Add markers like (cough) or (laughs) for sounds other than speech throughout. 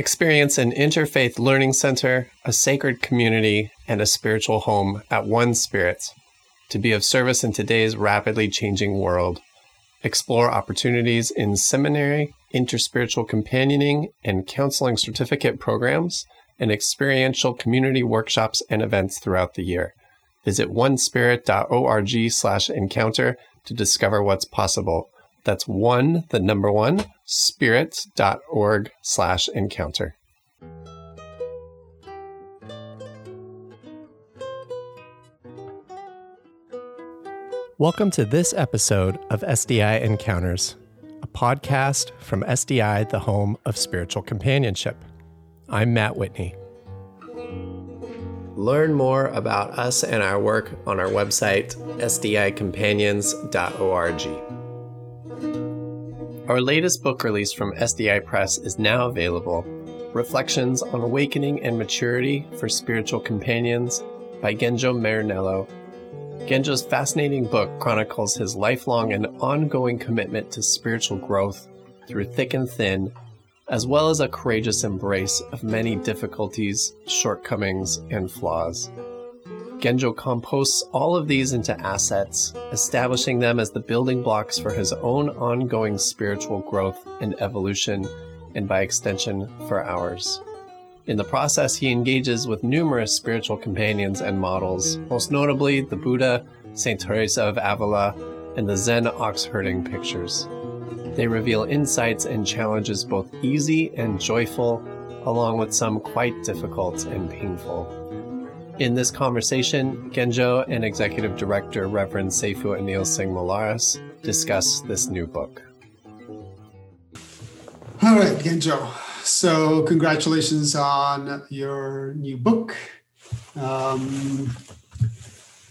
Experience an interfaith learning center, a sacred community, and a spiritual home at One Spirit to be of service in today's rapidly changing world. Explore opportunities in seminary, interspiritual companioning, and counseling certificate programs, and experiential community workshops and events throughout the year. Visit onespirit.org slash encounter to discover what's possible. That's one, the number one, spirit.org slash encounter. Welcome to this episode of SDI Encounters, a podcast from SDI, the home of spiritual companionship. I'm Matt Whitney. Learn more about us and our work on our website, sdicompanions.org. Our latest book release from SDI Press is now available Reflections on Awakening and Maturity for Spiritual Companions by Genjo Marinello. Genjo's fascinating book chronicles his lifelong and ongoing commitment to spiritual growth through thick and thin, as well as a courageous embrace of many difficulties, shortcomings, and flaws. Genjo composts all of these into assets, establishing them as the building blocks for his own ongoing spiritual growth and evolution, and by extension, for ours. In the process, he engages with numerous spiritual companions and models, most notably the Buddha, St. Teresa of Avila, and the Zen ox herding pictures. They reveal insights and challenges both easy and joyful, along with some quite difficult and painful. In this conversation, Genjo and Executive Director Reverend Seifu Anil Singh Molares discuss this new book. All right, Genjo. So, congratulations on your new book, um,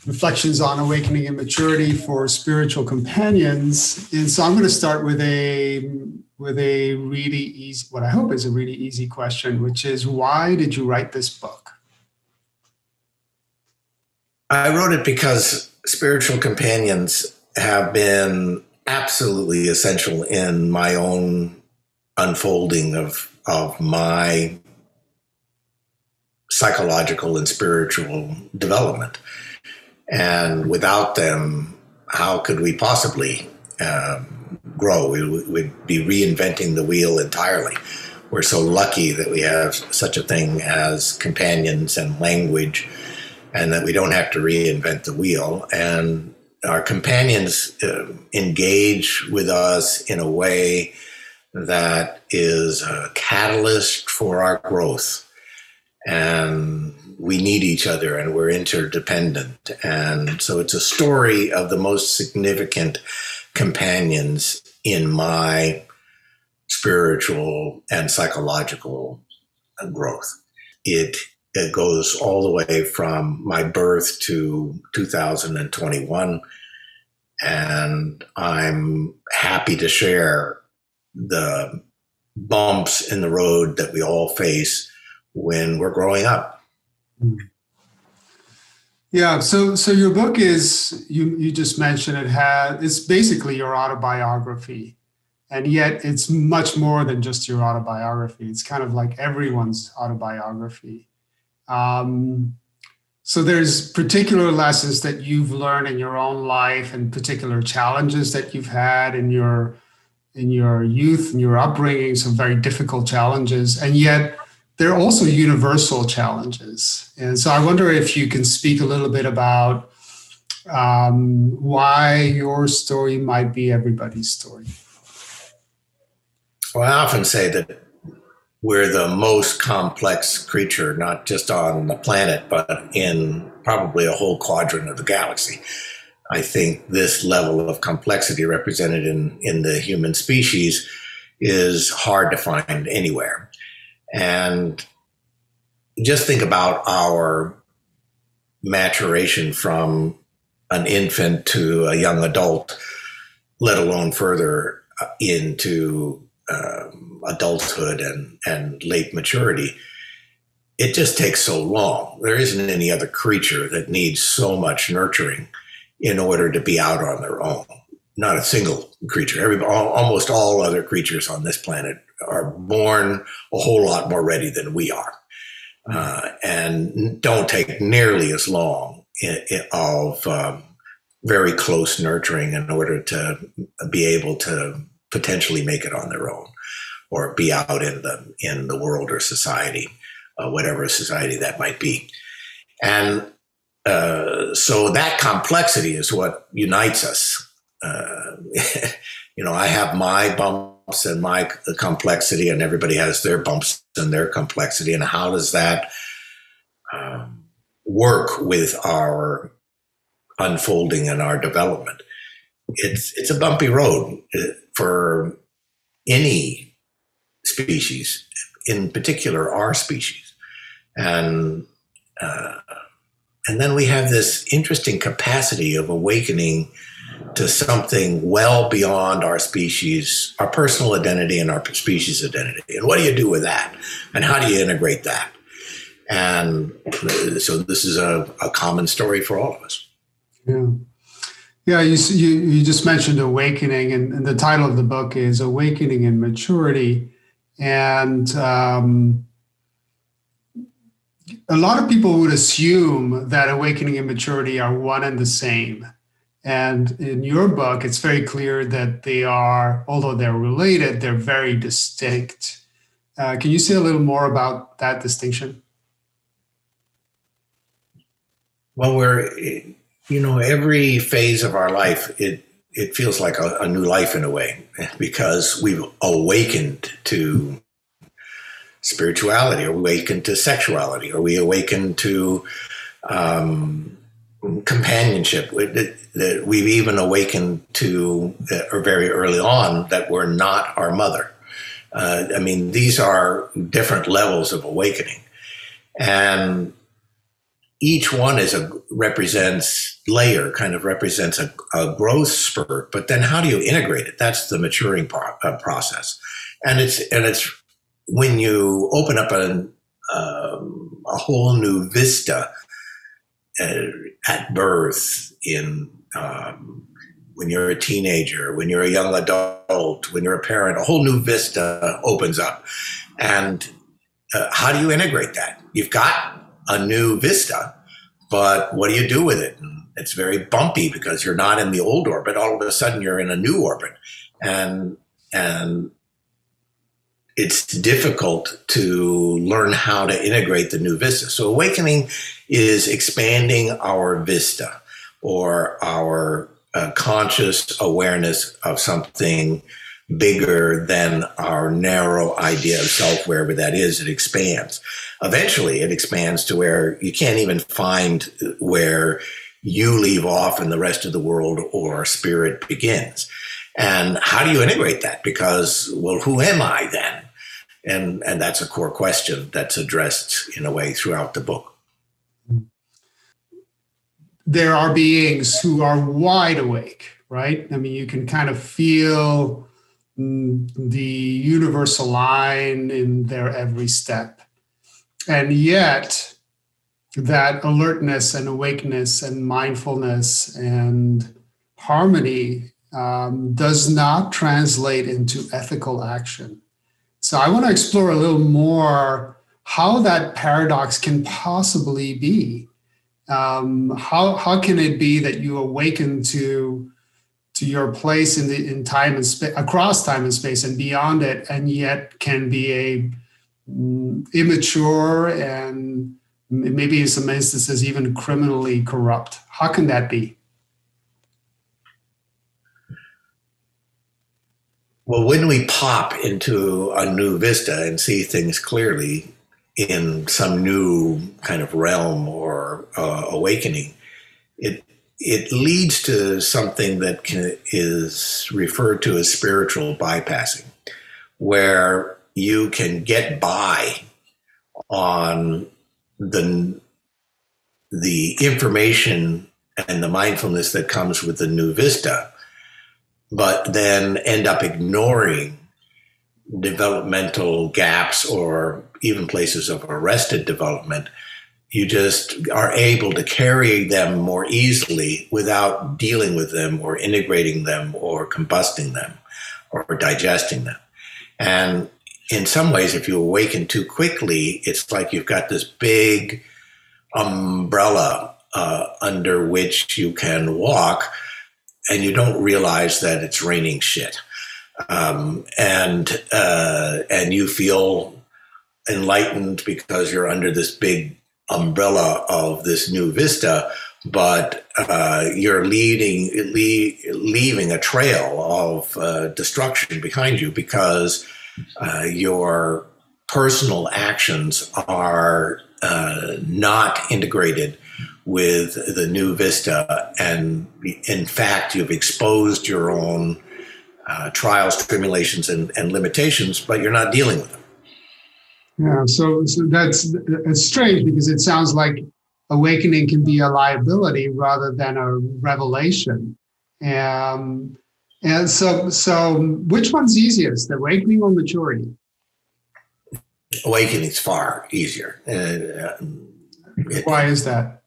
Reflections on Awakening and Maturity for Spiritual Companions. And so, I'm going to start with a with a really easy, what I hope is a really easy question, which is why did you write this book? I wrote it because spiritual companions have been absolutely essential in my own unfolding of of my psychological and spiritual development. And without them, how could we possibly um, grow? We would be reinventing the wheel entirely. We're so lucky that we have such a thing as companions and language and that we don't have to reinvent the wheel. And our companions uh, engage with us in a way that is a catalyst for our growth. And we need each other and we're interdependent. And so it's a story of the most significant companions in my spiritual and psychological growth. It it goes all the way from my birth to 2021. And I'm happy to share the bumps in the road that we all face when we're growing up. Hmm. Yeah, so so your book is you you just mentioned it has it's basically your autobiography. And yet it's much more than just your autobiography. It's kind of like everyone's autobiography. Um, so there's particular lessons that you've learned in your own life and particular challenges that you've had in your in your youth and your upbringing, some very difficult challenges, and yet they're also universal challenges. And so I wonder if you can speak a little bit about um, why your story might be everybody's story. Well, I often say that we're the most complex creature, not just on the planet, but in probably a whole quadrant of the galaxy. I think this level of complexity represented in, in the human species is hard to find anywhere. And just think about our maturation from an infant to a young adult, let alone further uh, into um, adulthood and, and late maturity, it just takes so long. There isn't any other creature that needs so much nurturing in order to be out on their own. not a single creature. Every almost all other creatures on this planet are born a whole lot more ready than we are, uh, and don't take nearly as long in, in, of um, very close nurturing in order to be able to potentially make it on their own or be out in the in the world or society, uh, whatever society that might be, and uh, so that complexity is what unites us. Uh, (laughs) you know, I have my bumps and my complexity, and everybody has their bumps and their complexity. And how does that um, work with our unfolding and our development? It's it's a bumpy road uh, for any species, in particular our species, and uh, and then we have this interesting capacity of awakening to something well beyond our species, our personal identity and our species identity. And what do you do with that? And how do you integrate that? And so this is a, a common story for all of us. Yeah. Yeah, you, you, you just mentioned awakening, and, and, the title of the book is Awakening and Maturity. And um, a lot of people would assume that awakening and maturity are one and the same. And in your book, it's very clear that they are, although they're related, they're very distinct. Uh, can you say a little more about that distinction? Well, we're, you know, every phase of our life, it it feels like a, a new life in a way because we've awakened to spirituality, or we awaken to sexuality, or we awakened to um, companionship. We've even awakened to, uh, or very early on, that we're not our mother. Uh, I mean, these are different levels of awakening, and each one is a represents layer, kind of represents a, a growth spurt. But then, how do you integrate it? That's the maturing pro- uh, process, and it's and it's when you open up a, um, a whole new vista uh, at birth in um, when you're a teenager, when you're a young adult, when you're a parent, a whole new vista opens up. And uh, how do you integrate that? You've got a new vista, but what do you do with it? And it's very bumpy because you're not in the old orbit. All of a sudden, you're in a new orbit, and and it's difficult to learn how to integrate the new vista. So awakening is expanding our vista or our uh, conscious awareness of something bigger than our narrow idea of self, wherever that is, it expands. Eventually, it expands to where you can't even find where you leave off and the rest of the world or spirit begins. And how do you integrate that? Because, well, who am I then? and and that's a core question that's addressed in a way throughout the book there are beings who are wide awake right i mean you can kind of feel the universal line in their every step and yet that alertness and awakeness and mindfulness and harmony um, does not translate into ethical action so I want to explore a little more how that paradox can possibly be. Um, how how can it be that you awaken to to your place in the in time and space across time and space and beyond it, and yet can be a mm, immature and maybe in some instances even criminally corrupt? How can that be? Well, when we pop into a new vista and see things clearly in some new kind of realm or uh, awakening, it it leads to something that can, is referred to as spiritual bypassing, where you can get by on the the information and the mindfulness that comes with the new vista but then end up ignoring developmental gaps or even places of arrested development you just are able to carry them more easily without dealing with them or integrating them or combusting them or digesting them. And in some ways, if you awaken too quickly, it's like you've got this big umbrella uh, under which you can walk, and you don't realize that it's raining shit. Um, and uh, and you feel enlightened because you're under this big umbrella of this new vista, but uh, you're leading le- leaving a trail of uh, destruction behind you because uh, your personal actions are uh, not integrated with the new vista, and in fact, you've exposed your own uh, trials, tribulations, and, and limitations, but you're not dealing with them. Yeah, so, so that's it's strange because it sounds like awakening can be a liability rather than a revelation. Um, and so, so which one's easiest, the awakening or maturity? Awakening is far easier. Uh, it, Why is that?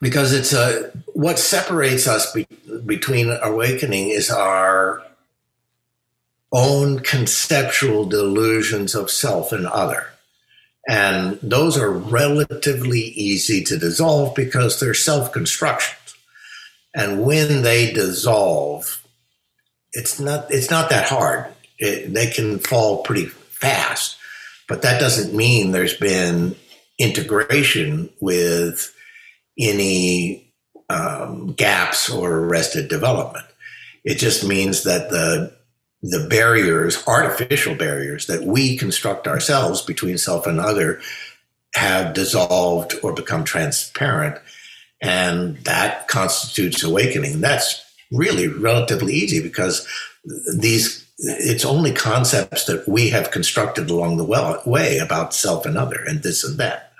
because it's a what separates us be, between awakening is our own conceptual delusions of self and other. And those are relatively easy to dissolve because they're self constructions. And when they dissolve, it's not it's not that hard. It, they can fall pretty fast, but that doesn't mean there's been integration with any um, gaps or arrested development. It just means that the the barriers, artificial barriers that we construct ourselves between self and other, have dissolved or become transparent. And that constitutes awakening. That's really relatively easy because these it's only concepts that we have constructed along the way about self and other and this and that.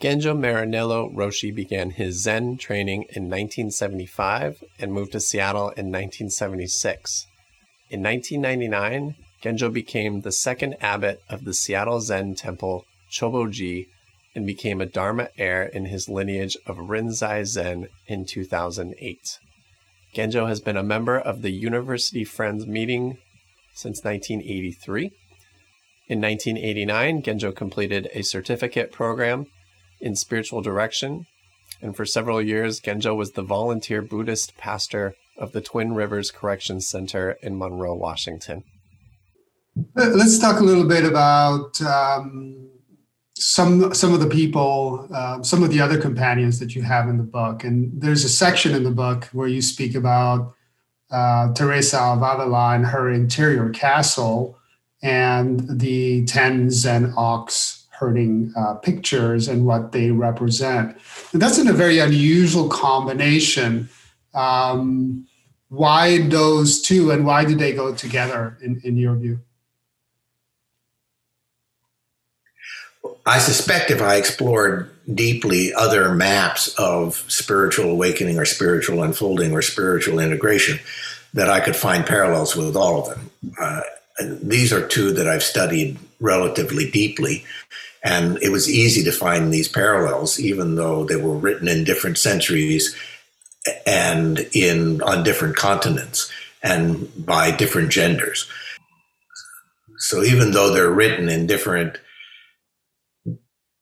Genjo Marinello Roshi began his Zen training in 1975 and moved to Seattle in 1976. In 1999, Genjo became the second abbot of the Seattle Zen temple Choboji and became a Dharma heir in his lineage of Rinzai Zen in 2008. Genjo has been a member of the University Friends meeting since 1983. In 1989, Genjo completed a certificate program in spiritual direction. And for several years, Genjo was the volunteer Buddhist pastor of the Twin Rivers Correction Center in Monroe, Washington. Let's talk a little bit about um, some some of the people, uh, some of the other companions that you have in the book. And there's a section in the book where you speak about uh, Teresa of Avila and her interior castle and the ten Zen ox herding uh, pictures and what they represent. And that's in a very unusual combination. Um, why those two and why do they go together in, in your view? I suspect if I explored deeply other maps of spiritual awakening or spiritual unfolding or spiritual integration, that I could find parallels with all of them. Uh, these are two that I've studied relatively deeply. And it was easy to find these parallels, even though they were written in different centuries and in on different continents and by different genders. So even though they're written in different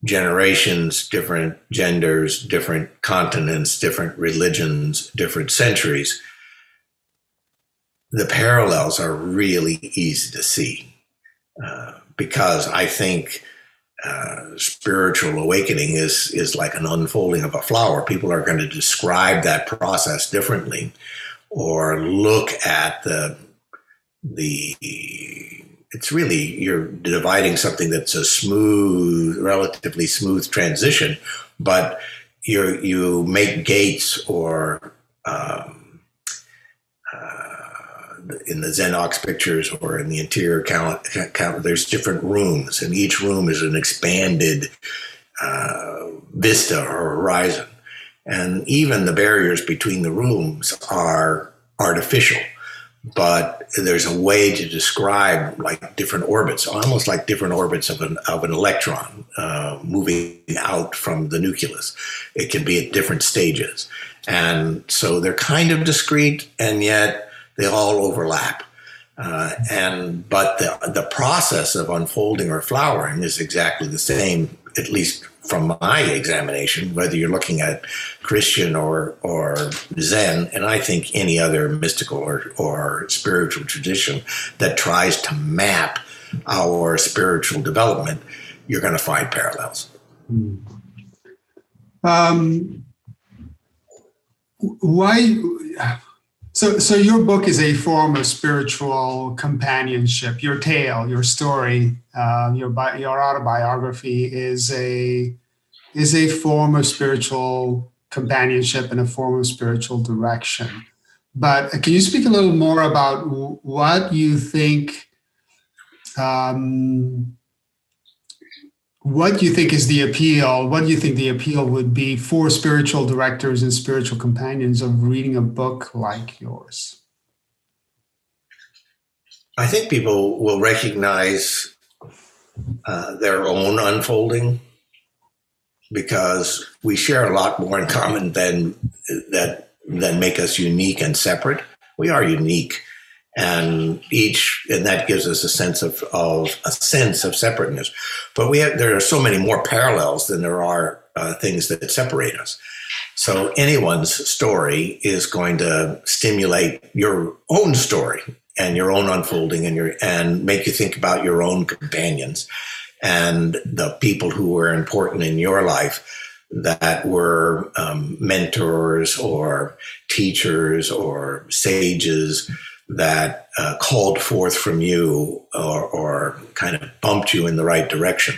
generations, different genders, different continents, different religions, different centuries, the parallels are really easy to see uh, because I think uh, spiritual awakening is is like an unfolding of a flower. People are going to describe that process differently, or look at the the. It's really you're dividing something that's a smooth, relatively smooth transition, but you you make gates or um, in the Zen Ox pictures or in the interior count, count there's different rooms, and each room is an expanded uh, vista or horizon. And even the barriers between the rooms are artificial but there's a way to describe like different orbits, almost like different orbits of an of an electron uh, moving out from the nucleus. It can be at different stages, and so they're kind of discrete, and yet they all overlap. Uh, and but the the process of unfolding or flowering is exactly the same, at least from my examination, whether you're looking at Christian or or Zen, and I think any other mystical or, or spiritual tradition that tries to map our spiritual development, you're going to find parallels. Um, why? So, so your book is a form of spiritual companionship. Your tale, your story, uh, your your autobiography is a is a form of spiritual companionship and a form of spiritual direction. But can you speak a little more about what you think? Um, what do you think is the appeal? What do you think the appeal would be for spiritual directors and spiritual companions of reading a book like yours? I think people will recognize uh, their own unfolding because we share a lot more in common than that than make us unique and separate. We are unique, and each and that gives us a sense of, of a sense of separateness. But we have there are so many more parallels than there are uh, things that separate us. So anyone's story is going to stimulate your own story and your own unfolding and your and make you think about your own companions and the people who were important in your life that were um, mentors or teachers or sages that uh, called forth from you or, or, kind of bumped you in the right direction.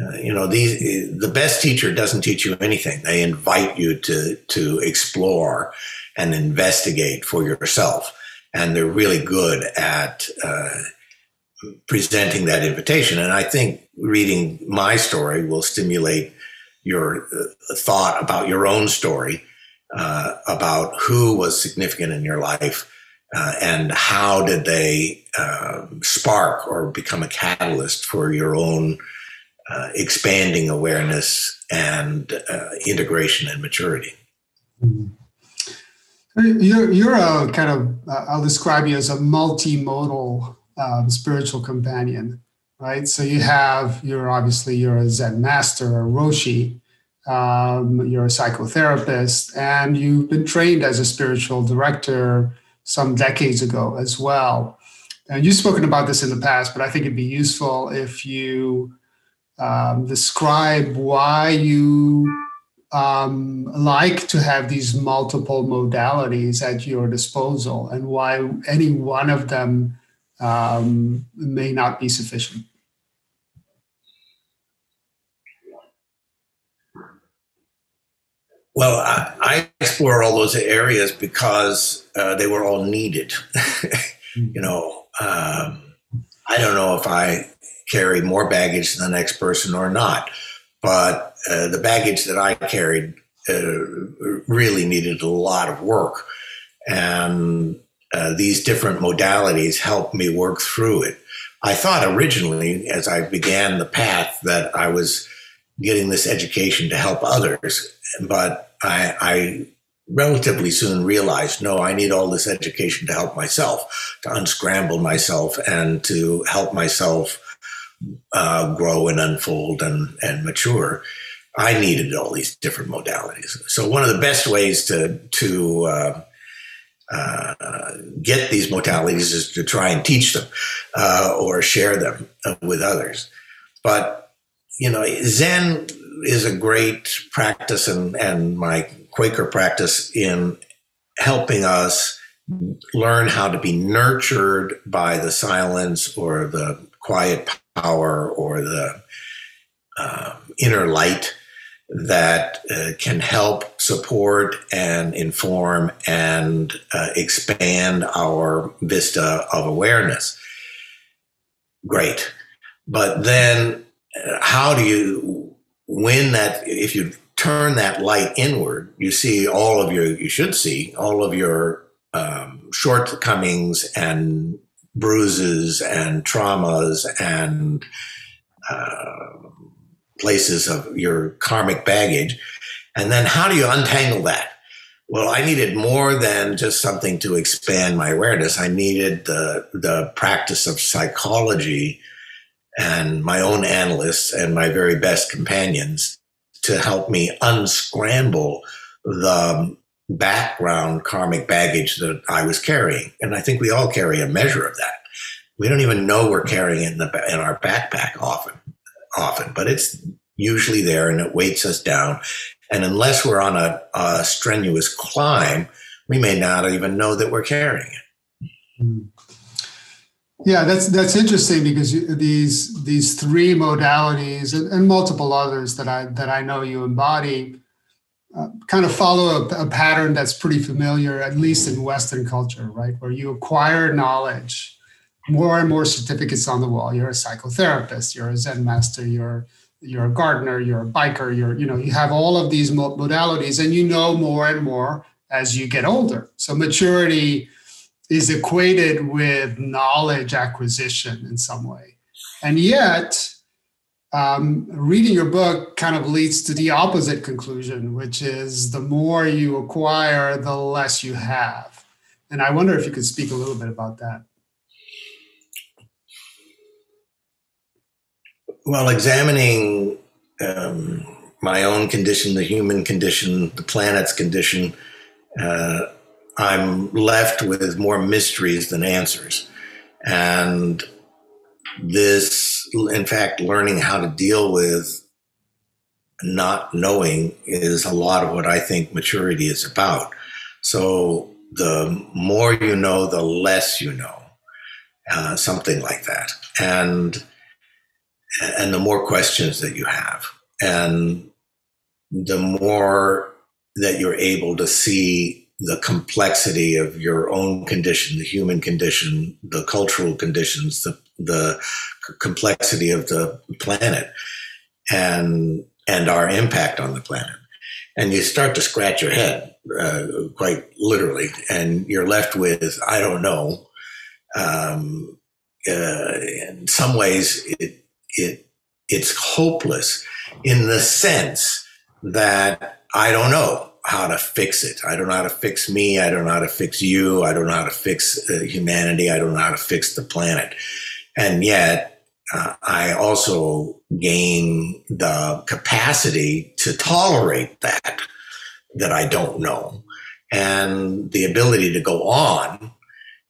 Uh, you know, these, the best teacher doesn't teach you anything. They invite you to, to explore and investigate for yourself. And they're really good at uh, presenting that invitation. And I think reading my story will stimulate your uh, thought about your own story, uh, about who was significant in your life, uh, and how did they um, spark or become a catalyst for your own uh, expanding awareness and uh, integration and maturity. Mm-hmm. You're, you're a kind of, uh, I'll describe you as a multimodal um, spiritual companion, right? So you have, you're obviously, you're a Zen master, a Roshi, um, you're a psychotherapist, and you've been trained as a spiritual director some decades ago as well. And you've spoken about this in the past, but I think it'd be useful if you um, describe why you um, like to have these multiple modalities at your disposal and why any one of them um, may not be sufficient. Well, I, I, explore all those areas because uh, they were all needed. (laughs) you know, um, I don't know if I carry more baggage than the next person or not, but uh, the baggage that I carried uh, really needed a lot of work. And uh, these different modalities helped me work through it. I thought originally, as I began the path, that I was getting this education to help others, but I, I relatively soon realized no, I need all this education to help myself, to unscramble myself, and to help myself uh, grow and unfold and, and mature. I needed all these different modalities. So one of the best ways to to uh, uh, get these modalities is to try and teach them uh, or share them uh, with others. But, you know, Zen is a great practice and, and my Quaker practice in helping us learn how to be nurtured by the silence or the quiet power or the uh, inner light that uh, can help support and inform and uh, expand our vista of awareness. Great. But then, uh, how do you win that? If you turn that light inward, you see all of your, you should see all of your um, shortcomings and bruises and traumas and uh, places of your karmic baggage. And then how do you untangle that? Well, I needed more than just something to expand my awareness. I needed the, the practice of psychology and my own analysts and my very best companions to help me unscramble the background karmic baggage that I was carrying. And I think we all carry a measure of that. We don't even know we're carrying it in, the, in our backpack often, often, but it's usually there and it weights us down. And unless we're on a, a strenuous climb, we may not even know that we're carrying it. Hmm. Yeah, that's that's interesting because these these three modalities and, and multiple others that I that I know you embody uh, kind of follow a, a, pattern that's pretty familiar, at least in Western culture, right? Where you acquire knowledge, more and more certificates on the wall. You're a psychotherapist, you're a Zen master, you're you're a gardener, you're a biker, you're you know you have all of these modalities, and you know more and more as you get older. So maturity is equated with knowledge acquisition in some way, and yet um, reading your book kind of leads to the opposite conclusion, which is the more you acquire, the less you have. And I wonder if you could speak a little bit about that. Well, examining um, my own condition, the human condition, the planet's condition, uh, I'm left with more mysteries than answers. And this, in fact, learning how to deal with not knowing is a lot of what I think maturity is about. So the more you know, the less you know, uh, something like that, and and the more questions that you have, and the more that you're able to see the complexity of your own condition, the human condition, the cultural conditions, the the complexity of the planet and and our impact on the planet. And you start to scratch your head, uh, quite literally, and you're left with I don't know. Um, uh, in some ways, it it it's hopeless in the sense that I don't know how to fix it. I don't know how to fix me. I don't know how to fix you. I don't know how to fix uh, humanity. I don't know how to fix the planet. And yet, uh, I also gain the capacity to tolerate that, that I don't know, and the ability to go on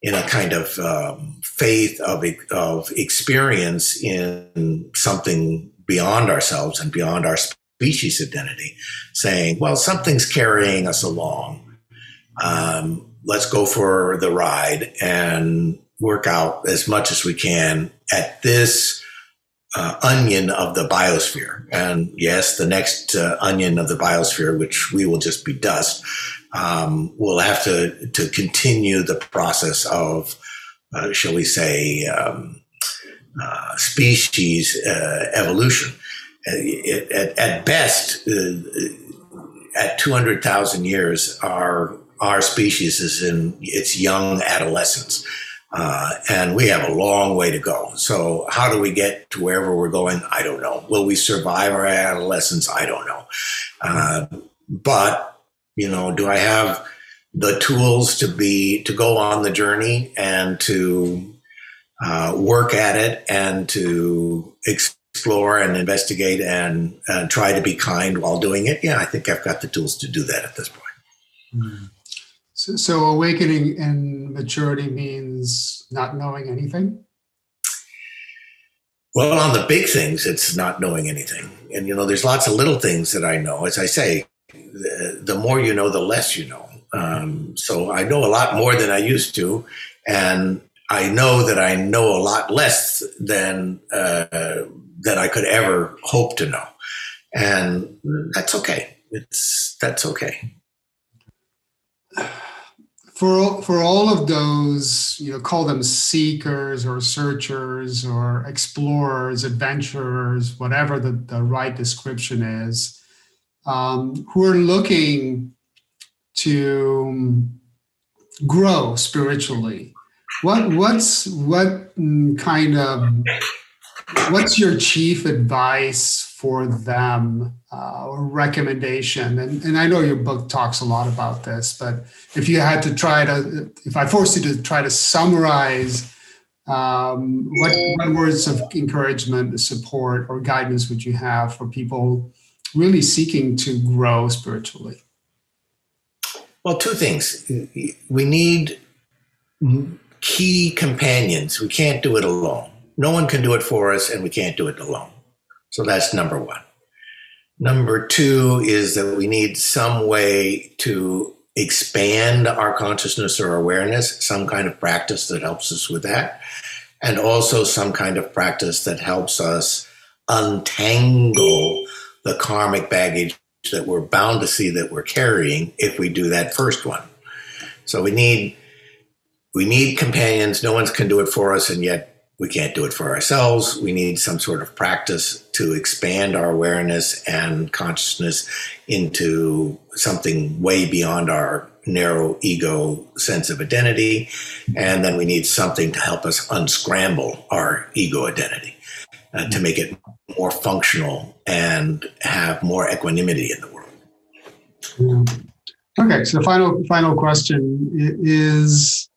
in a kind of um, faith of, of experience in something beyond ourselves and beyond our species identity, saying, well, something's carrying us along. Um, let's go for the ride and work out as much as we can at this uh, onion of the biosphere. And yes, the next uh, onion of the biosphere, which we will just be dust, um, will have to, to continue the process of, uh, shall we say, um, uh, species uh, evolution. Uh, at, at, best, at 200,000 years, our, our species is in its young adolescence. Uh, and we have a long way to go. So, how do we get to wherever we're going? I don't know. Will we survive our adolescence? I don't know. Uh, but, you know, do I have the tools to be, to go on the journey and to uh, work at it and to explore and investigate and, and, try to be kind while doing it? Yeah, I think I've got the tools to do that at this point. Mm. So, so awakening and maturity means not knowing anything. Well, on the big things, it's not knowing anything. And, you know, there's lots of little things that I know. As I say, the, the more you know, the less you know. Um, so I know a lot more than I used to. And I know that I know a lot less than, uh, than I could ever hope to know. and that's okay. It's that's okay. For for all of those, you know, call them seekers or searchers or explorers, adventurers, whatever the, the right description is, um, who are looking to grow spiritually. What what's what kind of what's your chief advice for them uh, or recommendation? And, and I know your book talks a lot about this, but if you had to try to, if I forced you to try to summarize, um, what, what words of encouragement, support, or guidance would you have for people really seeking to grow spiritually? Well, two things. We need key companions. We can't do it alone. No one can do it for us, and we can't do it alone. So that's number one. Number two is that we need some way to expand our consciousness or awareness, some kind of practice that helps us with that, and also some kind of practice that helps us untangle the karmic baggage that we're bound to see that we're carrying if we do that first one. So we need we need companions. No one can do it for us, and yet we can't do it for ourselves. We need some sort of practice to expand our awareness and consciousness into something way beyond our narrow ego sense of identity. And then we need something to help us unscramble our ego identity uh, to make it more functional and have more equanimity in the world. Yeah. Okay, so final final question is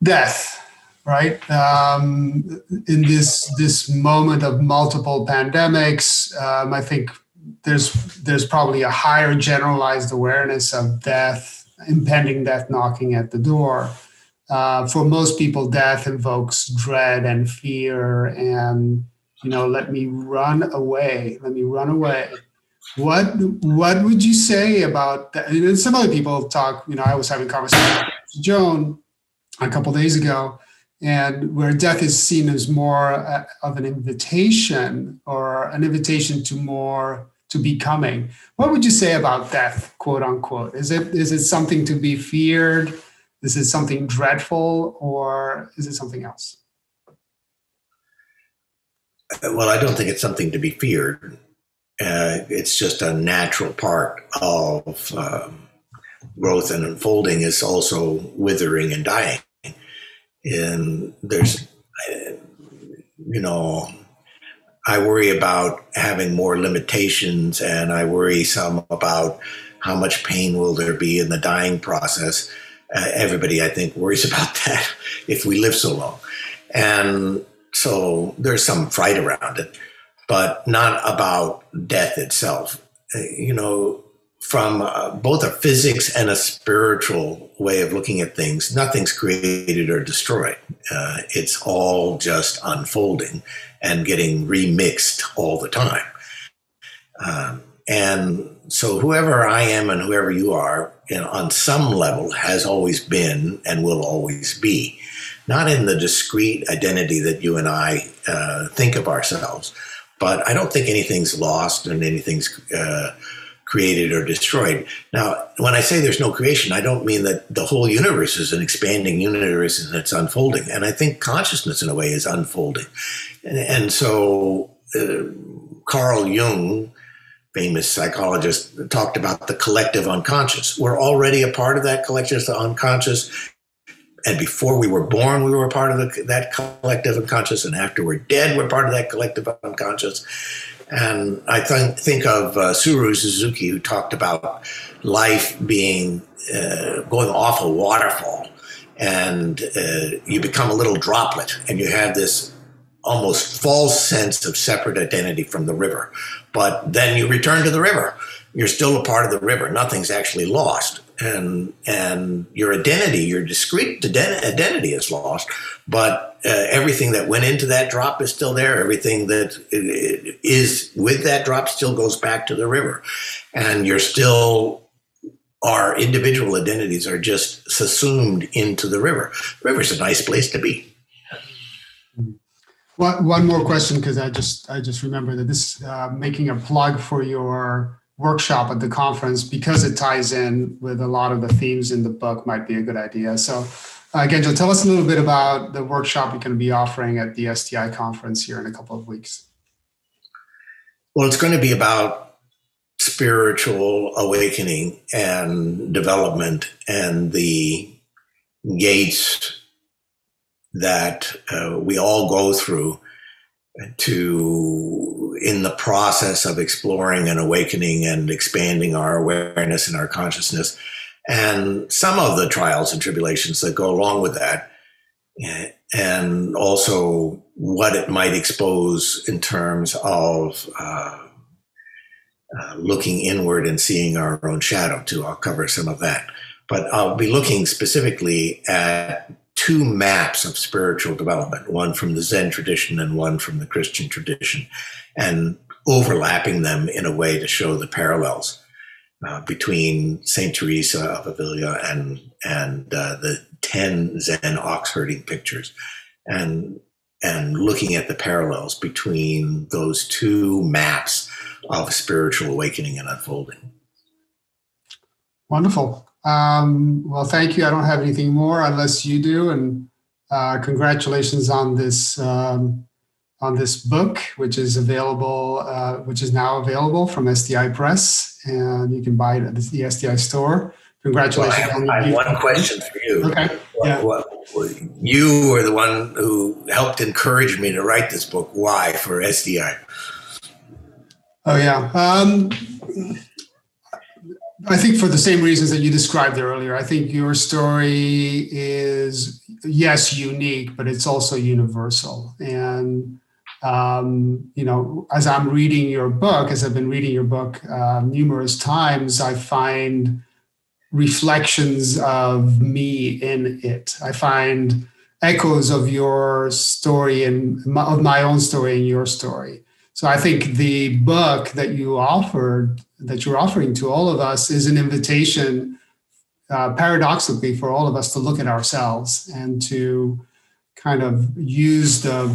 death right? Um, in this this moment of multiple pandemics, um, I think there's there's probably a higher generalized awareness of death, impending death knocking at the door. Uh, for most people, death invokes dread and fear, and you know, let me run away, let me run away. What what would you say about that? And some other people talk. You know, I was having conversation with Joan a couple days ago and where death is seen as more uh, of an invitation or an invitation to more to becoming. What would you say about death quote unquote? Is it is it something to be feared? Is it something dreadful or is it something else? Well i don't think it's something to be feared. Uh, it's just a natural part of um, growth and unfolding is also withering and dying and there's, you know, I worry about having more limitations, and I worry some about how much pain will there be in the dying process. Uh, everybody, I think, worries (laughs) about that if we live so long, and so there's some fright around it, but not about death itself. Uh, you know, from uh, both a physics and a spiritual way of looking at things, nothing's created or destroyed. Uh, it's all just unfolding and getting remixed all the time. Um, and so, whoever I am and whoever you are, you know, on some level, has always been and will always be. Not in the discrete identity that you and I uh, think of ourselves, but I don't think anything's lost and anything's uh, created or destroyed. Now, when I say there's no creation, I don't mean that the whole universe is an expanding universe and it's unfolding. And I think consciousness, in a way, is unfolding. And, and so, uh, Carl Jung, famous psychologist, talked about the collective unconscious. We're already a part of that collective unconscious. And before we were born, we were part of the, that collective unconscious. And after we're dead, we're part of that collective unconscious. And I th- think of uh, Shunryu Suzuki, who talked about life being uh, going off a waterfall, and uh, you become a little droplet, and you have this almost false sense of separate identity from the river. But then you return to the river. You're still a part of the river. Nothing's actually lost and and your identity, your discrete identity is lost, but uh, everything that went into that drop is still there. Everything that is with that drop still goes back to the river, and you're still our individual identities are just subsumed into the river. The river's a nice place to be. One, one more question because I just I just remember that this uh, making a plug for your workshop at the conference because it ties in with a lot of the themes in the book might be a good idea. So, uh, Genjo, tell us a little bit about the workshop you're going to be offering at the SDI conference here in a couple of weeks. Well, it's going to be about spiritual awakening and development and the gates that uh, we all go through to in the process of exploring and awakening and expanding our awareness and our consciousness and some of the trials and tribulations that go along with that and also what it might expose in terms of uh, uh, looking inward and seeing our own shadow too. I'll cover some of that. But i'll be looking specifically at two maps of spiritual development, one from the Zen tradition and one from the Christian tradition, and overlapping them in a way to show the parallels uh, between Saint Teresa of Avila and and uh, the ten Zen ox herding pictures, and and looking at the parallels between those two maps of spiritual awakening and unfolding. Wonderful. Um, well, thank you. I don't have anything more unless you do. And uh, congratulations on this um, on this book, which is available, uh, which is now available from SDI Press, and you can buy it at the SDI store. Congratulations! Well, I have, I have one question for you. Okay. What, yeah. What, you were the one who helped encourage me to write this book. Why for SDI? Oh yeah. Um, I think for the same reasons that you described earlier. I think your story is yes unique, but it's also universal. And um, you know, as I'm reading your book, as I've been reading your book uh, numerous times, I find reflections of me in it. I find echoes of your story and of my own story and your story. So I think the book that you offered, that you're offering to all of us, is an invitation, uh, paradoxically, for all of us to look at ourselves and to kind of use the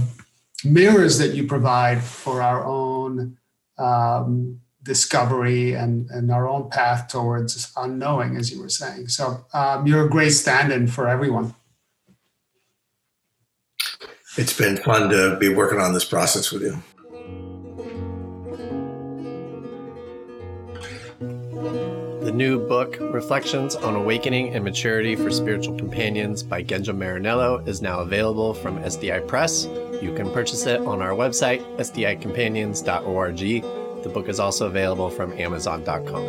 mirrors that you provide for our own um, discovery and, and our own path towards unknowing, as you were saying. So um, you're a great stand-in for everyone. It's been fun to be working on this process with you. The new book, Reflections on Awakening and Maturity for Spiritual Companions by Genjo Marinello, is now available from SDI Press. You can purchase it on our website, sdicompanions.org. The book is also available from amazon.com.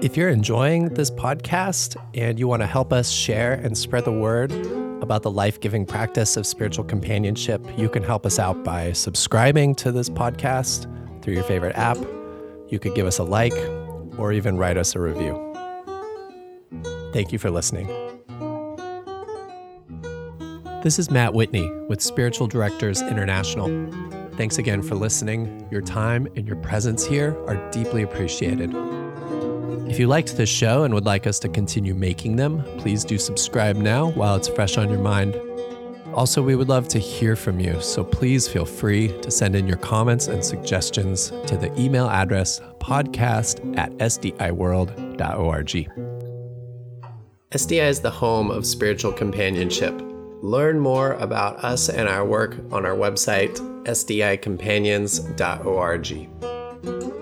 If you're enjoying this podcast and you want to help us share and spread the word about the life giving practice of spiritual companionship, you can help us out by subscribing to this podcast through your favorite app. You could give us a like or even write us a review. Thank you for listening. This is Matt Whitney with Spiritual Directors International. Thanks again for listening. Your time and your presence here are deeply appreciated. If you liked this show and would like us to continue making them, please do subscribe now while it's fresh on your mind. Also, we would love to hear from you, so please feel free to send in your comments and suggestions to the email address podcast at sdiworld.org. SDI is the home of spiritual companionship. Learn more about us and our work on our website, sdicompanions.org.